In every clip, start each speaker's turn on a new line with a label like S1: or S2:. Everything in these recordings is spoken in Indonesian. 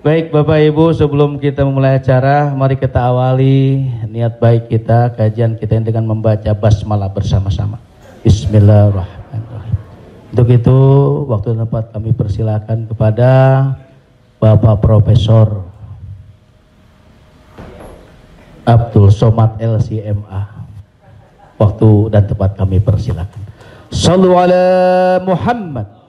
S1: Baik Bapak Ibu, sebelum kita memulai acara, mari kita awali niat baik kita, kajian kita dengan membaca basmalah bersama-sama. Bismillahirrahmanirrahim. Untuk itu, waktu dan tempat kami persilakan kepada Bapak Profesor Abdul Somad LCMA. Waktu dan tempat kami persilakan. Sallu ala Muhammad.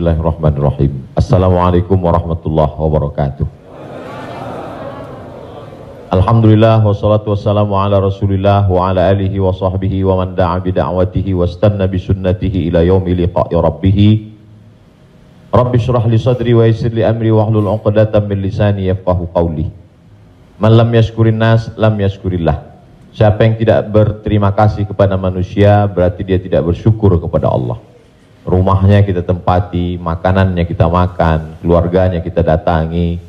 S2: Bismillahirrahmanirrahim. Assalamualaikum warahmatullahi wabarakatuh. Alhamdulillah wassalatu wassalamu ala Rasulillah wa ala alihi wa sahbihi wa man da'a bi da'watihi wa stanna bi sunnatihi ila yaumi liqa'i rabbih. Rabbi shrah li sadri wa yassir li amri wa hlul 'uqdatam min lisani yafqahu qawli. Man lam yashkurin nas lam yashkurillah. Siapa yang tidak berterima kasih kepada manusia berarti dia tidak bersyukur kepada Allah rumahnya kita tempati, makanannya kita makan, keluarganya kita datangi.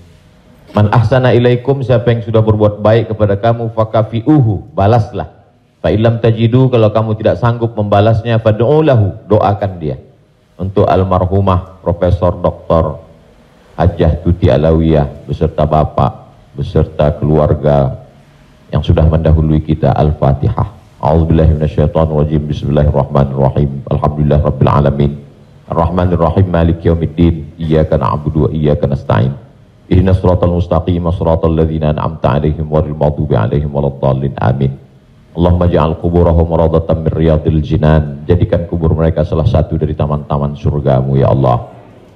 S2: Man ahsana ilaikum siapa yang sudah berbuat baik kepada kamu fakafiuhu, balaslah. Fa tajidu kalau kamu tidak sanggup membalasnya fad'ulahu, doakan dia. Untuk almarhumah Profesor Dr. Hajah Tuti Alawiyah beserta bapak, beserta keluarga yang sudah mendahului kita Al-Fatihah. A'udzubillahi minasyaitonirrajim. Bismillahirrahmanirrahim. Alhamdulillah rabbil alamin. Arrahmanirrahim Maliki yaumiddin. Iyyaka na'budu wa iyyaka nasta'in. Ihdinas siratal mustaqim, siratal ladzina an'amta 'alaihim ghairil maghdubi 'alaihim waladdallin. Amin. Allahumma ja'al kuburahum radatan min riyadil jinan. Jadikan kubur mereka salah satu dari taman-taman surgamu ya Allah.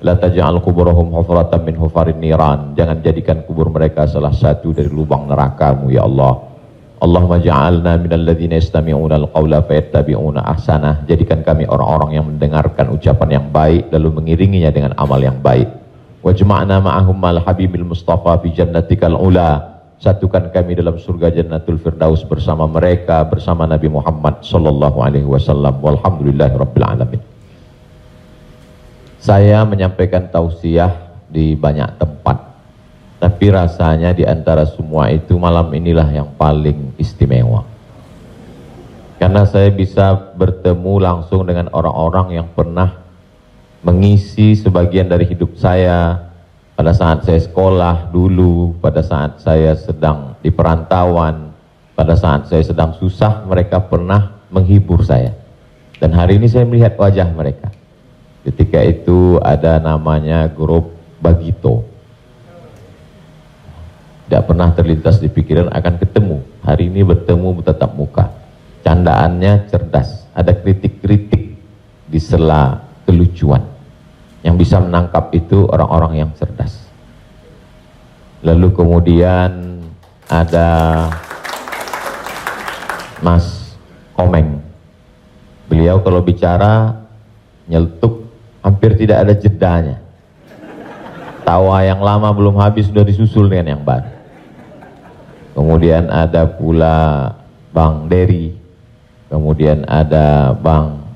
S2: La taj'al kuburahum hufratan min hufarin niran. Jangan jadikan kubur mereka salah satu dari lubang nerakamu ya Allah. Allahumma ja'alna minal ladzina yastami'una al-qawla fayattabi'una ahsanah. Jadikan kami orang-orang yang mendengarkan ucapan yang baik lalu mengiringinya dengan amal yang baik. Wa jama'na ma'ahum mal habibil mustafa fi jannatikal ula. Satukan kami dalam surga Jannatul Firdaus bersama mereka bersama Nabi Muhammad sallallahu alaihi wasallam. Walhamdulillahirabbil alamin. Saya menyampaikan tausiah di banyak tempat tapi rasanya di antara semua itu malam inilah yang paling istimewa. Karena saya bisa bertemu langsung dengan orang-orang yang pernah mengisi sebagian dari hidup saya pada saat saya sekolah dulu, pada saat saya sedang di perantauan, pada saat saya sedang susah, mereka pernah menghibur saya. Dan hari ini saya melihat wajah mereka. Ketika itu ada namanya grup Bagito tidak pernah terlintas di pikiran akan ketemu. Hari ini bertemu bertatap muka. Candaannya cerdas. Ada kritik-kritik di sela kelucuan. Yang bisa menangkap itu orang-orang yang cerdas. Lalu kemudian ada Mas Komeng. Beliau kalau bicara nyeletuk hampir tidak ada jedanya. Tawa yang lama belum habis sudah disusul dengan yang baru. Kemudian ada pula Bang Dery. Kemudian ada Bang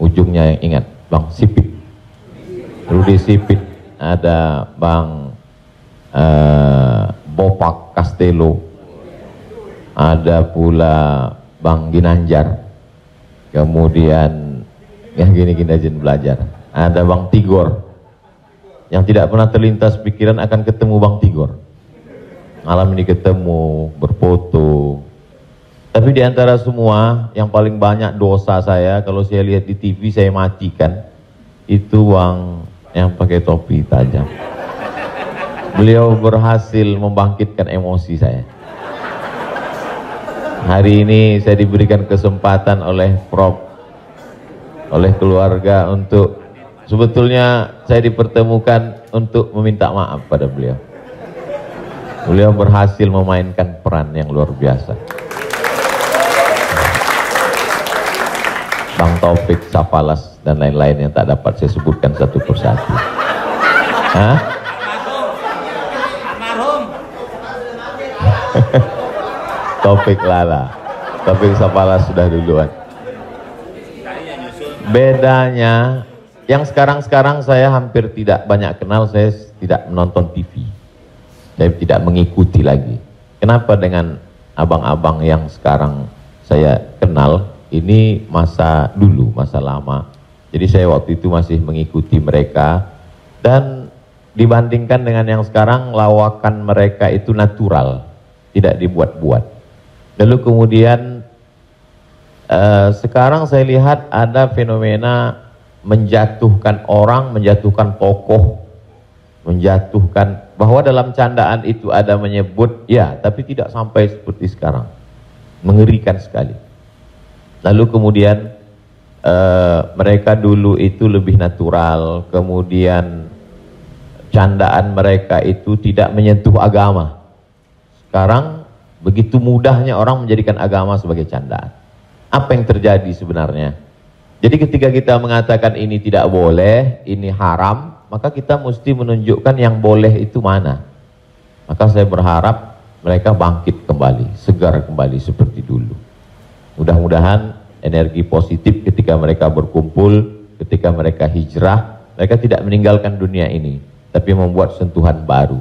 S2: ujungnya yang ingat, Bang Sipit. Rudi Sipit. Ada Bang uh, Bopak Castello. Ada pula Bang Ginanjar. Kemudian ya gini-gini aja belajar. Ada Bang Tigor yang tidak pernah terlintas pikiran akan ketemu Bang Tigor malam ini ketemu, berfoto. Tapi di antara semua, yang paling banyak dosa saya, kalau saya lihat di TV, saya matikan. Itu uang yang pakai topi tajam. Beliau berhasil membangkitkan emosi saya. Hari ini saya diberikan kesempatan oleh Prof, oleh keluarga untuk, sebetulnya saya dipertemukan untuk meminta maaf pada beliau. Beliau berhasil memainkan peran yang luar biasa. Bang Taufik, Safalas, dan lain-lain yang tak dapat saya sebutkan satu persatu. Hah? Taufik Lala. Taufik Safalas sudah duluan. Bedanya, yang sekarang-sekarang saya hampir tidak banyak kenal, saya tidak menonton TV. Saya tidak mengikuti lagi. kenapa dengan abang-abang yang sekarang saya kenal ini masa dulu, masa lama. Jadi saya waktu itu masih mengikuti mereka dan dibandingkan dengan yang sekarang lawakan mereka itu natural, tidak dibuat-buat. Lalu kemudian eh, sekarang saya lihat ada fenomena menjatuhkan orang, menjatuhkan tokoh, menjatuhkan bahwa dalam candaan itu ada menyebut ya, tapi tidak sampai seperti sekarang. Mengerikan sekali. Lalu kemudian uh, mereka dulu itu lebih natural, kemudian candaan mereka itu tidak menyentuh agama. Sekarang begitu mudahnya orang menjadikan agama sebagai candaan. Apa yang terjadi sebenarnya? Jadi ketika kita mengatakan ini tidak boleh, ini haram, maka kita mesti menunjukkan yang boleh itu mana. Maka saya berharap mereka bangkit kembali, segar kembali seperti dulu. Mudah-mudahan energi positif ketika mereka berkumpul, ketika mereka hijrah, mereka tidak meninggalkan dunia ini, tapi membuat sentuhan baru.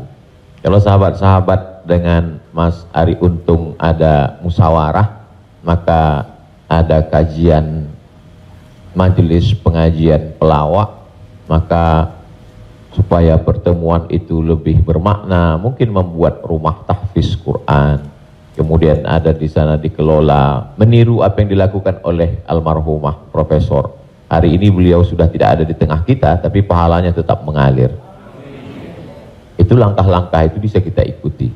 S2: Kalau sahabat-sahabat dengan Mas Ari Untung ada musyawarah, maka ada kajian majelis pengajian pelawak, maka supaya pertemuan itu lebih bermakna, mungkin membuat rumah tahfiz Quran, kemudian ada di sana dikelola meniru apa yang dilakukan oleh almarhumah profesor. Hari ini beliau sudah tidak ada di tengah kita tapi pahalanya tetap mengalir. Itu langkah-langkah itu bisa kita ikuti.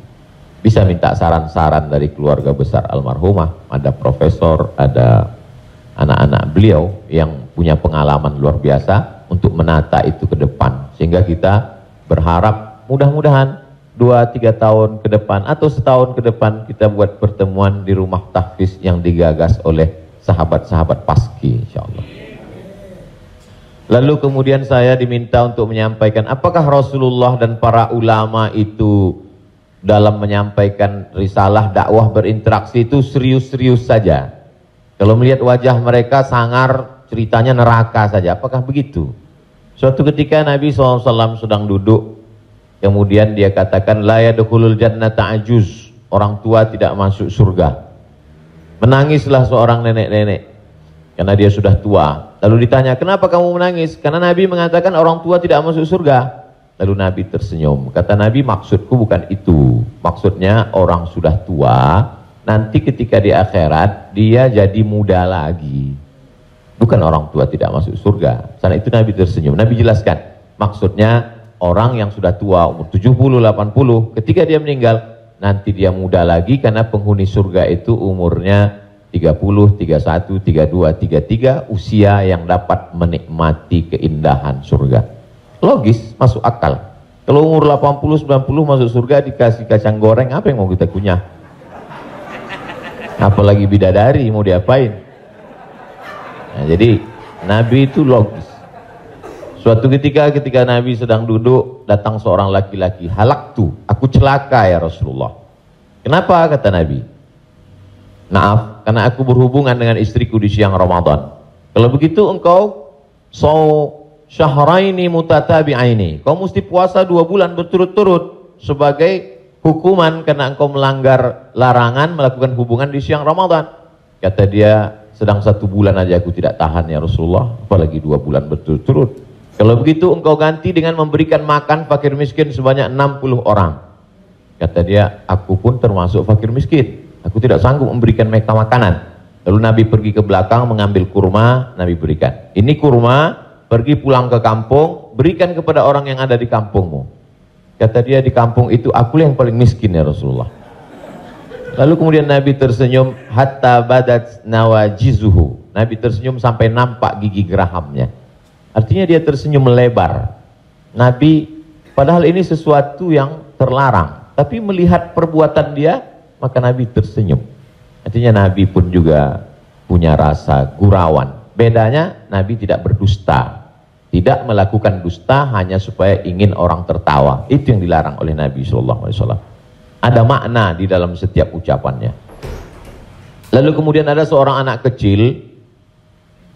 S2: Bisa minta saran-saran dari keluarga besar almarhumah. Ada profesor ada anak-anak beliau yang punya pengalaman luar biasa untuk menata itu ke depan sehingga kita berharap mudah-mudahan dua tiga tahun ke depan atau setahun ke depan kita buat pertemuan di rumah tahfiz yang digagas oleh sahabat-sahabat paski insyaallah. Lalu kemudian saya diminta untuk menyampaikan apakah Rasulullah dan para ulama itu dalam menyampaikan risalah dakwah berinteraksi itu serius-serius saja. Kalau melihat wajah mereka sangar ceritanya neraka saja. Apakah begitu? Suatu ketika Nabi SAW sedang duduk Kemudian dia katakan la yadkhulul jannata ajuz. Orang tua tidak masuk surga. Menangislah seorang nenek-nenek karena dia sudah tua. Lalu ditanya, "Kenapa kamu menangis?" Karena Nabi mengatakan orang tua tidak masuk surga. Lalu Nabi tersenyum. Kata Nabi, "Maksudku bukan itu. Maksudnya orang sudah tua, nanti ketika di akhirat dia jadi muda lagi." Bukan orang tua tidak masuk surga. Karena itu Nabi tersenyum. Nabi jelaskan, maksudnya orang yang sudah tua umur 70 80 ketika dia meninggal nanti dia muda lagi karena penghuni surga itu umurnya 30 31 32 33 usia yang dapat menikmati keindahan surga logis masuk akal kalau umur 80 90 masuk surga dikasih kacang goreng apa yang mau kita kunyah apalagi bidadari mau diapain nah, jadi Nabi itu logis Suatu ketika ketika Nabi sedang duduk, datang seorang laki-laki, halak tu, aku celaka ya Rasulullah. Kenapa kata Nabi? Maaf, karena aku berhubungan dengan istriku di siang Ramadan. Kalau begitu engkau so syahraini mutatabi'aini. Kau mesti puasa dua bulan berturut-turut sebagai hukuman karena engkau melanggar larangan melakukan hubungan di siang Ramadan. Kata dia, sedang satu bulan aja aku tidak tahan ya Rasulullah, apalagi dua bulan berturut-turut. Kalau begitu engkau ganti dengan memberikan makan fakir miskin sebanyak 60 orang. Kata dia, aku pun termasuk fakir miskin. Aku tidak sanggup memberikan mereka makanan. Lalu Nabi pergi ke belakang mengambil kurma, Nabi berikan. Ini kurma, pergi pulang ke kampung, berikan kepada orang yang ada di kampungmu. Kata dia di kampung itu, aku yang paling miskin ya Rasulullah. Lalu kemudian Nabi tersenyum, hatta badat nawajizuhu. Nabi tersenyum sampai nampak gigi gerahamnya. Artinya dia tersenyum melebar. Nabi, padahal ini sesuatu yang terlarang. Tapi melihat perbuatan dia, maka Nabi tersenyum. Artinya Nabi pun juga punya rasa gurawan. Bedanya Nabi tidak berdusta. Tidak melakukan dusta hanya supaya ingin orang tertawa. Itu yang dilarang oleh Nabi SAW. Ada makna di dalam setiap ucapannya. Lalu kemudian ada seorang anak kecil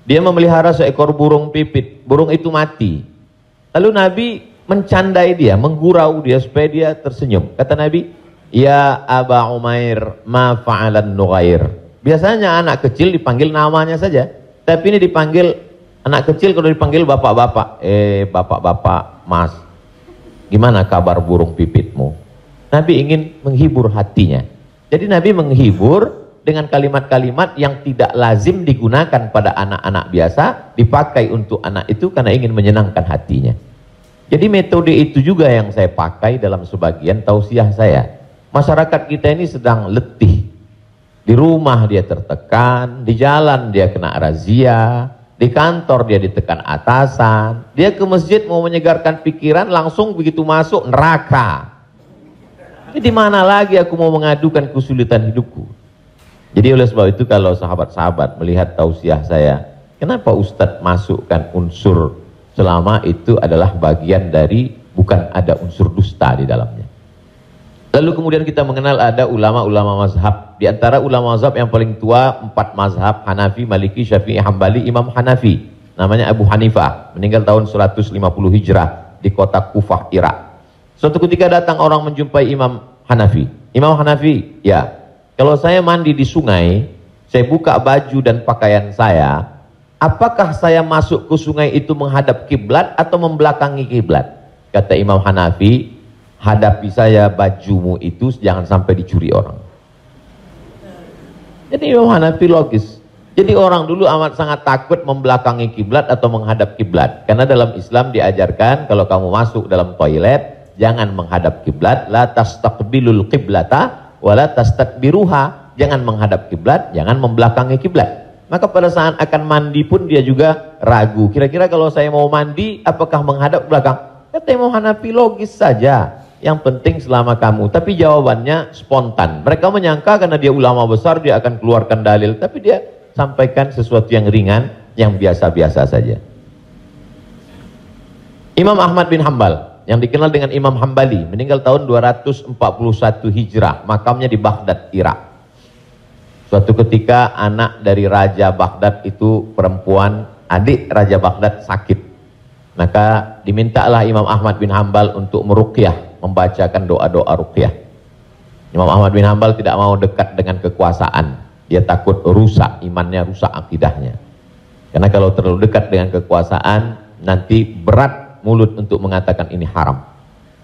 S2: dia memelihara seekor burung pipit. Burung itu mati. Lalu Nabi mencandai dia, menggurau dia supaya dia tersenyum. Kata Nabi, Ya Aba Umair, ma fa'alan nughair. Biasanya anak kecil dipanggil namanya saja. Tapi ini dipanggil, anak kecil kalau dipanggil bapak-bapak. Eh, bapak-bapak, mas. Gimana kabar burung pipitmu? Nabi ingin menghibur hatinya. Jadi Nabi menghibur dengan kalimat-kalimat yang tidak lazim digunakan pada anak-anak biasa, dipakai untuk anak itu karena ingin menyenangkan hatinya. Jadi metode itu juga yang saya pakai dalam sebagian tausiah saya. Masyarakat kita ini sedang letih. Di rumah dia tertekan, di jalan dia kena razia, di kantor dia ditekan atasan, dia ke masjid mau menyegarkan pikiran, langsung begitu masuk neraka. Di mana lagi aku mau mengadukan kesulitan hidupku? Jadi oleh sebab itu kalau sahabat-sahabat melihat tausiah saya, kenapa Ustadz masukkan unsur selama itu adalah bagian dari bukan ada unsur dusta di dalamnya. Lalu kemudian kita mengenal ada ulama-ulama mazhab. Di antara ulama mazhab yang paling tua, empat mazhab, Hanafi, Maliki, Syafi'i, Hambali, Imam Hanafi. Namanya Abu Hanifah, meninggal tahun 150 Hijrah di kota Kufah, Irak. Suatu ketika datang orang menjumpai Imam Hanafi. Imam Hanafi, ya, kalau saya mandi di sungai, saya buka baju dan pakaian saya, apakah saya masuk ke sungai itu menghadap kiblat atau membelakangi kiblat? Kata Imam Hanafi, hadapi saya bajumu itu jangan sampai dicuri orang. Jadi Imam Hanafi logis. Jadi orang dulu amat sangat takut membelakangi kiblat atau menghadap kiblat. Karena dalam Islam diajarkan kalau kamu masuk dalam toilet jangan menghadap kiblat, la tastaqbilul qiblata wala tastadbiruha. Jangan menghadap kiblat, jangan membelakangi kiblat. Maka pada saat akan mandi pun dia juga ragu. Kira-kira kalau saya mau mandi apakah menghadap belakang? Kata Imam Hanafi logis saja yang penting selama kamu. Tapi jawabannya spontan. Mereka menyangka karena dia ulama besar dia akan keluarkan dalil. Tapi dia sampaikan sesuatu yang ringan, yang biasa-biasa saja. Imam Ahmad bin Hambal, yang dikenal dengan Imam Hambali, meninggal tahun 241 Hijrah, makamnya di Baghdad, Irak. Suatu ketika anak dari Raja Baghdad itu perempuan, adik Raja Baghdad sakit. Maka dimintalah Imam Ahmad bin Hambal untuk meruqyah membacakan doa-doa ruqyah. Imam Ahmad bin Hambal tidak mau dekat dengan kekuasaan. Dia takut rusak imannya, rusak akidahnya. Karena kalau terlalu dekat dengan kekuasaan, nanti berat mulut untuk mengatakan ini haram.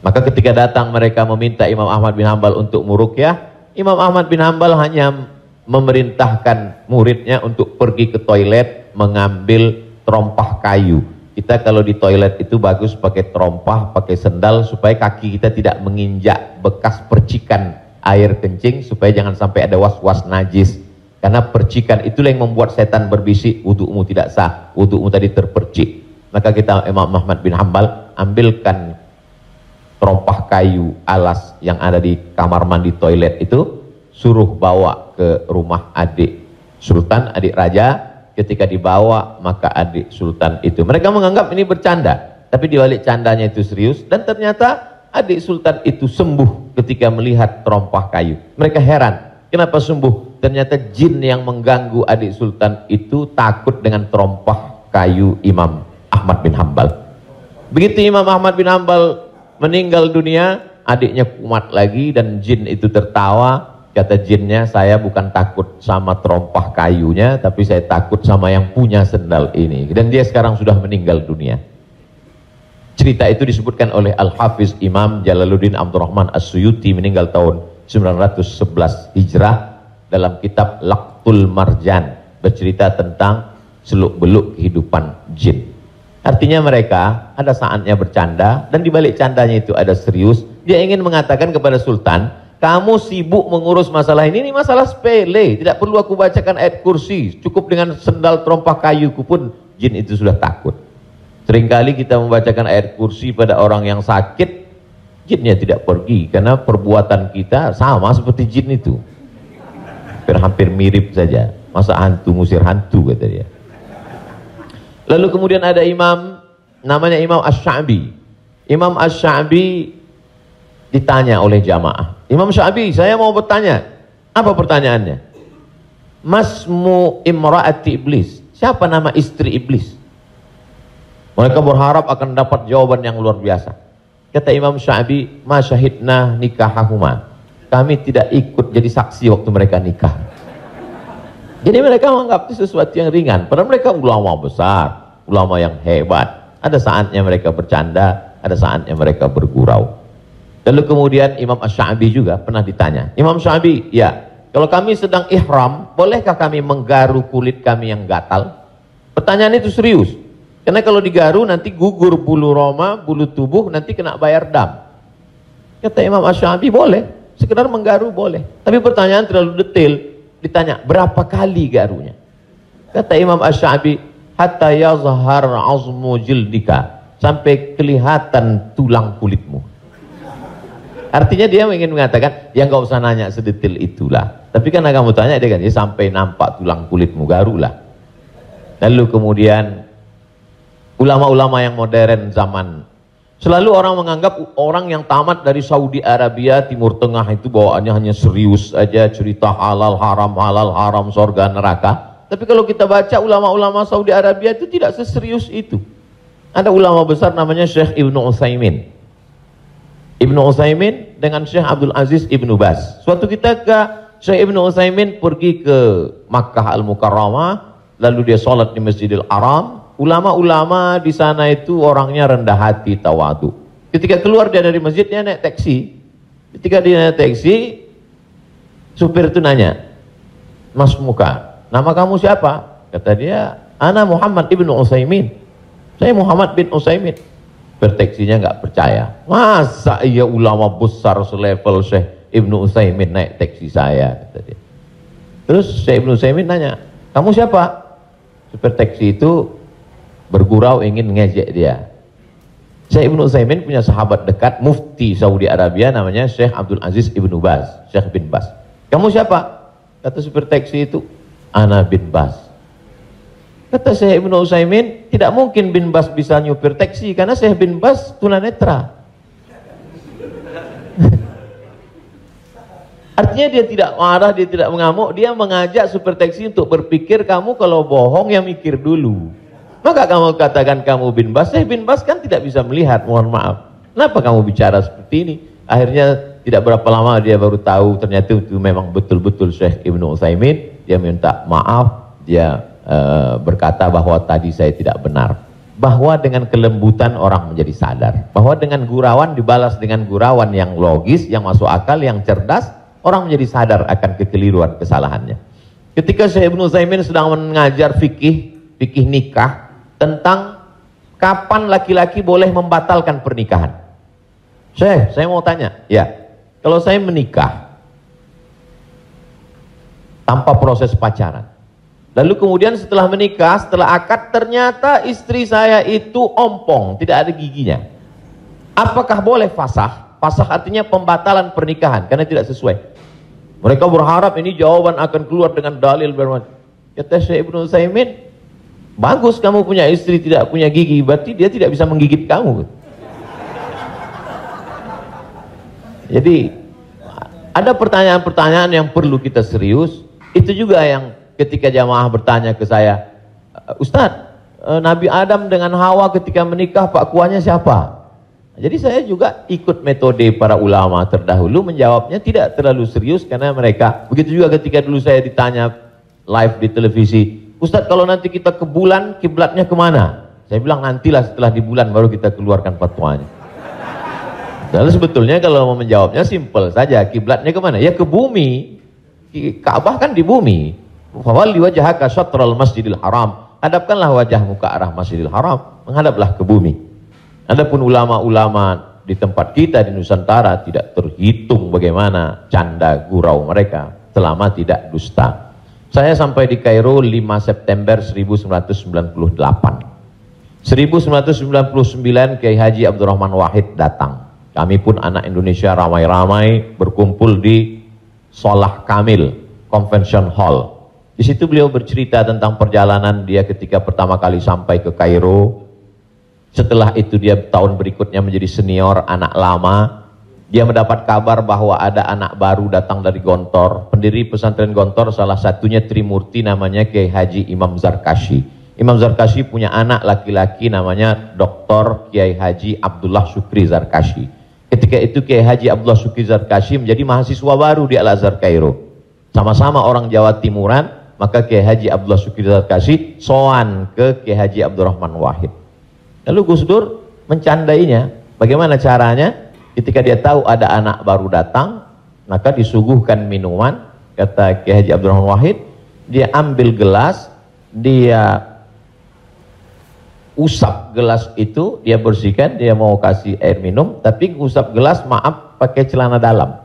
S2: Maka ketika datang mereka meminta Imam Ahmad bin Hambal untuk murukyah, Imam Ahmad bin Hambal hanya memerintahkan muridnya untuk pergi ke toilet mengambil terompah kayu kita kalau di toilet itu bagus pakai terompah, pakai sendal supaya kaki kita tidak menginjak bekas percikan air kencing supaya jangan sampai ada was-was najis. Karena percikan itulah yang membuat setan berbisik, wudhumu tidak sah, wudhumu tadi terpercik. Maka kita Imam Muhammad bin Hambal ambilkan terompah kayu alas yang ada di kamar mandi toilet itu, suruh bawa ke rumah adik Sultan, adik Raja, ketika dibawa maka adik sultan itu mereka menganggap ini bercanda. Tapi di balik candanya itu serius dan ternyata adik sultan itu sembuh ketika melihat terompah kayu. Mereka heran kenapa sembuh? Ternyata jin yang mengganggu adik sultan itu takut dengan terompah kayu Imam Ahmad bin Hambal begitu Imam Ahmad bin Hambal meninggal dunia adiknya kumat lagi dan jin itu tertawa Kata jinnya, saya bukan takut sama terompah kayunya, tapi saya takut sama yang punya sendal ini. Dan dia sekarang sudah meninggal dunia. Cerita itu disebutkan oleh Al-Hafiz Imam Jalaluddin Abdurrahman As-Suyuti meninggal tahun 911 Hijrah dalam kitab Laktul Marjan bercerita tentang seluk-beluk kehidupan jin. Artinya mereka ada saatnya bercanda dan dibalik candanya itu ada serius. Dia ingin mengatakan kepada Sultan, kamu sibuk mengurus masalah ini, ini masalah sepele. Tidak perlu aku bacakan ayat kursi. Cukup dengan sendal terompah kayuku pun jin itu sudah takut. Seringkali kita membacakan ayat kursi pada orang yang sakit, jinnya tidak pergi. Karena perbuatan kita sama seperti jin itu. Hampir, hampir mirip saja. Masa hantu ngusir hantu kata dia. Lalu kemudian ada imam, namanya Imam Ash-Sha'bi. Imam Ash-Sha'bi ditanya oleh jamaah. Imam Syafi'i, saya mau bertanya. Apa pertanyaannya? Masmu imra'ati iblis. Siapa nama istri iblis? Mereka berharap akan dapat jawaban yang luar biasa. Kata Imam Syafi'i, ma syahidna nikahahuma. kami tidak ikut jadi saksi waktu mereka nikah. Jadi mereka menganggap itu sesuatu yang ringan. Padahal mereka ulama besar, ulama yang hebat. Ada saatnya mereka bercanda, ada saatnya mereka bergurau. Lalu kemudian Imam Ash-Sha'bi juga pernah ditanya. Imam Syabi, ya, kalau kami sedang ihram, bolehkah kami menggaru kulit kami yang gatal? Pertanyaan itu serius. Karena kalau digaru nanti gugur bulu roma, bulu tubuh, nanti kena bayar dam. Kata Imam Ash-Sha'bi, boleh. Sekedar menggaru boleh. Tapi pertanyaan terlalu detail. Ditanya, berapa kali garunya? Kata Imam Ash-Sha'bi, hatta yazhar azmu jildika. Sampai kelihatan tulang kulitmu. Artinya dia ingin mengatakan, ya nggak usah nanya sedetail itulah. Tapi kan kamu tanya dia kan, sampai nampak tulang kulitmu, garulah. Lalu kemudian ulama-ulama yang modern zaman Selalu orang menganggap orang yang tamat dari Saudi Arabia, Timur Tengah itu bawaannya hanya serius aja cerita halal haram, halal haram, sorga neraka. Tapi kalau kita baca ulama-ulama Saudi Arabia itu tidak seserius itu. Ada ulama besar namanya Syekh Ibnu Utsaimin. Ibnu Utsaimin dengan Syekh Abdul Aziz Ibnu Bas. Suatu ketika Syekh Ibnu Utsaimin pergi ke Makkah Al-Mukarramah, lalu dia sholat di Masjidil Haram, ulama-ulama di sana itu orangnya rendah hati, tawadu. Ketika keluar dia dari masjid, dia naik taksi. Ketika dia naik taksi, supir itu nanya, Mas Muka, nama kamu siapa? Kata dia, Ana Muhammad ibnu Usaimin. Saya Muhammad bin Usaimin. Berteksinya nggak percaya. Masa iya ulama besar selevel Syekh Ibnu Usaimin naik taksi saya? Kata dia. Terus Syekh Ibnu Usaimin nanya, kamu siapa? Taksi itu bergurau ingin ngejek dia. Syekh Ibnu Utsaimin punya sahabat dekat mufti Saudi Arabia namanya Syekh Abdul Aziz Ibnu Baz, Syekh bin Baz. Kamu siapa? Kata supir taksi itu, Ana bin Baz. Kata Syekh Ibnu Utsaimin, tidak mungkin bin Baz bisa nyupir taksi karena Syekh bin Baz tunanetra. Artinya dia tidak marah, dia tidak mengamuk, dia mengajak supir taksi untuk berpikir kamu kalau bohong ya mikir dulu. Maka kamu katakan kamu bin Bas, saya bin Bas kan tidak bisa melihat, mohon maaf. Kenapa kamu bicara seperti ini? Akhirnya tidak berapa lama dia baru tahu ternyata itu memang betul-betul Syekh Ibnu Utsaimin. Dia minta maaf, dia uh, berkata bahwa tadi saya tidak benar. Bahwa dengan kelembutan orang menjadi sadar. Bahwa dengan gurauan dibalas dengan gurauan yang logis, yang masuk akal, yang cerdas, orang menjadi sadar akan kekeliruan kesalahannya. Ketika Syekh Ibnu Utsaimin sedang mengajar fikih, fikih nikah, tentang kapan laki-laki boleh membatalkan pernikahan. Saya, saya mau tanya, ya, kalau saya menikah tanpa proses pacaran, lalu kemudian setelah menikah, setelah akad, ternyata istri saya itu ompong, tidak ada giginya. Apakah boleh fasah? Fasah artinya pembatalan pernikahan, karena tidak sesuai. Mereka berharap ini jawaban akan keluar dengan dalil bermacam. Kata Syekh Ibnu Saimin, Bagus kamu punya istri tidak punya gigi, berarti dia tidak bisa menggigit kamu. Jadi ada pertanyaan-pertanyaan yang perlu kita serius. Itu juga yang ketika jamaah bertanya ke saya, Ustadz, eh, Nabi Adam dengan Hawa ketika menikah Pak Kuahnya siapa? Jadi saya juga ikut metode para ulama terdahulu menjawabnya tidak terlalu serius karena mereka begitu juga ketika dulu saya ditanya live di televisi Ustadz kalau nanti kita ke bulan, kiblatnya ke mana? Saya bilang nantilah setelah di bulan baru kita keluarkan fatwanya. Lalu sebetulnya kalau mau menjawabnya simpel saja, kiblatnya ke mana? Ya ke bumi. Ka'bah kan di bumi. Fawalli wajhaka syatral masjidil haram. Hadapkanlah wajahmu ke arah masjidil haram. Menghadaplah ke bumi. Adapun ulama-ulama di tempat kita di Nusantara tidak terhitung bagaimana canda gurau mereka selama tidak dusta. Saya sampai di Kairo 5 September 1998. 1999 Kiai Haji Abdurrahman Wahid datang. Kami pun anak Indonesia ramai-ramai berkumpul di Solah Kamil Convention Hall. Di situ beliau bercerita tentang perjalanan dia ketika pertama kali sampai ke Kairo. Setelah itu dia tahun berikutnya menjadi senior anak lama dia mendapat kabar bahwa ada anak baru datang dari Gontor. Pendiri pesantren Gontor salah satunya Trimurti namanya Kiai Haji Imam Zarkashi. Imam Zarkashi punya anak laki-laki namanya Dr. Kiai Haji Abdullah Syukri Zarkashi. Ketika itu Kiai Haji Abdullah Sukizar Kashim jadi mahasiswa baru di Al-Azhar Kairo. Sama-sama orang Jawa Timuran, maka Kiai Haji Abdullah Sukizar Kashim soan ke Kiai Haji Abdurrahman Wahid. Lalu Gus Dur mencandainya. Bagaimana caranya? Ketika dia tahu ada anak baru datang, maka disuguhkan minuman, kata Kiai Haji Abdurrahman Wahid, dia ambil gelas, dia usap gelas itu, dia bersihkan, dia mau kasih air minum, tapi usap gelas maaf pakai celana dalam.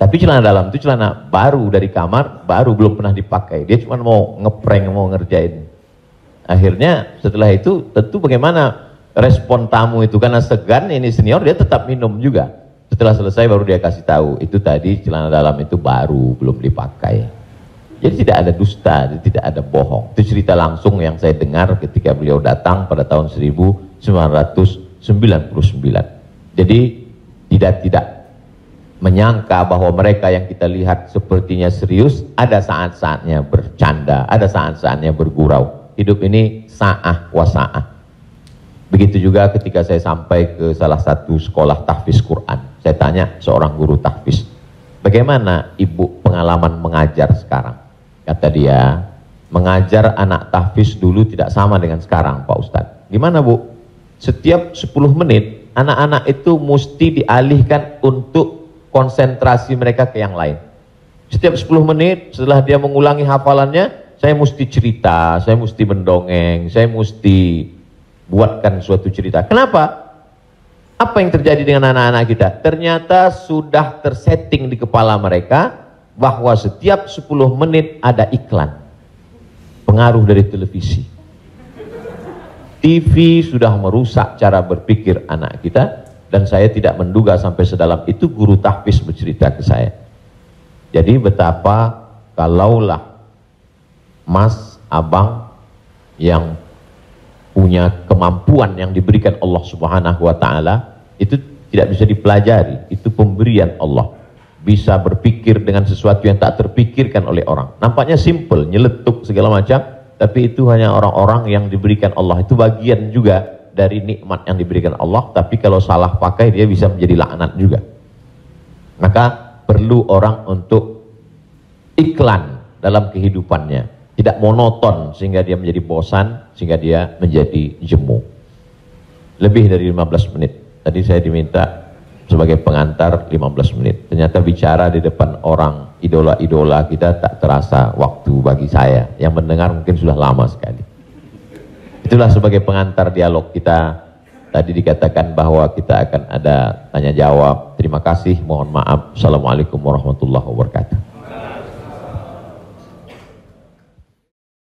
S2: Tapi celana dalam itu celana baru dari kamar, baru belum pernah dipakai. Dia cuma mau ngeprank, mau ngerjain. Akhirnya setelah itu tentu bagaimana respon tamu itu karena segan ini senior dia tetap minum juga. Setelah selesai baru dia kasih tahu itu tadi celana dalam itu baru belum dipakai. Jadi tidak ada dusta, tidak ada bohong. Itu cerita langsung yang saya dengar ketika beliau datang pada tahun 1999. Jadi tidak tidak menyangka bahwa mereka yang kita lihat sepertinya serius, ada saat-saatnya bercanda, ada saat-saatnya bergurau. Hidup ini sa'ah wa sa'ah. Begitu juga ketika saya sampai ke salah satu sekolah tahfiz Quran. Saya tanya seorang guru tahfiz, bagaimana ibu pengalaman mengajar sekarang? Kata dia, mengajar anak tahfiz dulu tidak sama dengan sekarang Pak Ustadz. Gimana Bu? Setiap 10 menit, anak-anak itu mesti dialihkan untuk konsentrasi mereka ke yang lain. Setiap 10 menit setelah dia mengulangi hafalannya, saya mesti cerita, saya mesti mendongeng, saya mesti buatkan suatu cerita. Kenapa? Apa yang terjadi dengan anak-anak kita? Ternyata sudah tersetting di kepala mereka bahwa setiap 10 menit ada iklan. Pengaruh dari televisi. TV sudah merusak cara berpikir anak kita dan saya tidak menduga sampai sedalam itu guru tahfiz bercerita ke saya. Jadi betapa kalaulah mas, abang yang punya kemampuan yang diberikan Allah Subhanahu wa taala itu tidak bisa dipelajari, itu pemberian Allah bisa berpikir dengan sesuatu yang tak terpikirkan oleh orang. Nampaknya simple, nyeletuk segala macam, tapi itu hanya orang-orang yang diberikan Allah. Itu bagian juga dari nikmat yang diberikan Allah, tapi kalau salah pakai dia bisa menjadi laknat juga. Maka perlu orang untuk iklan dalam kehidupannya, tidak monoton sehingga dia menjadi bosan, sehingga dia menjadi jemu. Lebih dari 15 menit. Tadi saya diminta sebagai pengantar 15 menit. Ternyata bicara di depan orang idola-idola kita tak terasa waktu bagi saya. Yang mendengar mungkin sudah lama sekali. Itulah sebagai pengantar dialog kita. Tadi dikatakan bahwa kita akan ada tanya jawab. Terima kasih, mohon maaf. Assalamualaikum warahmatullahi wabarakatuh.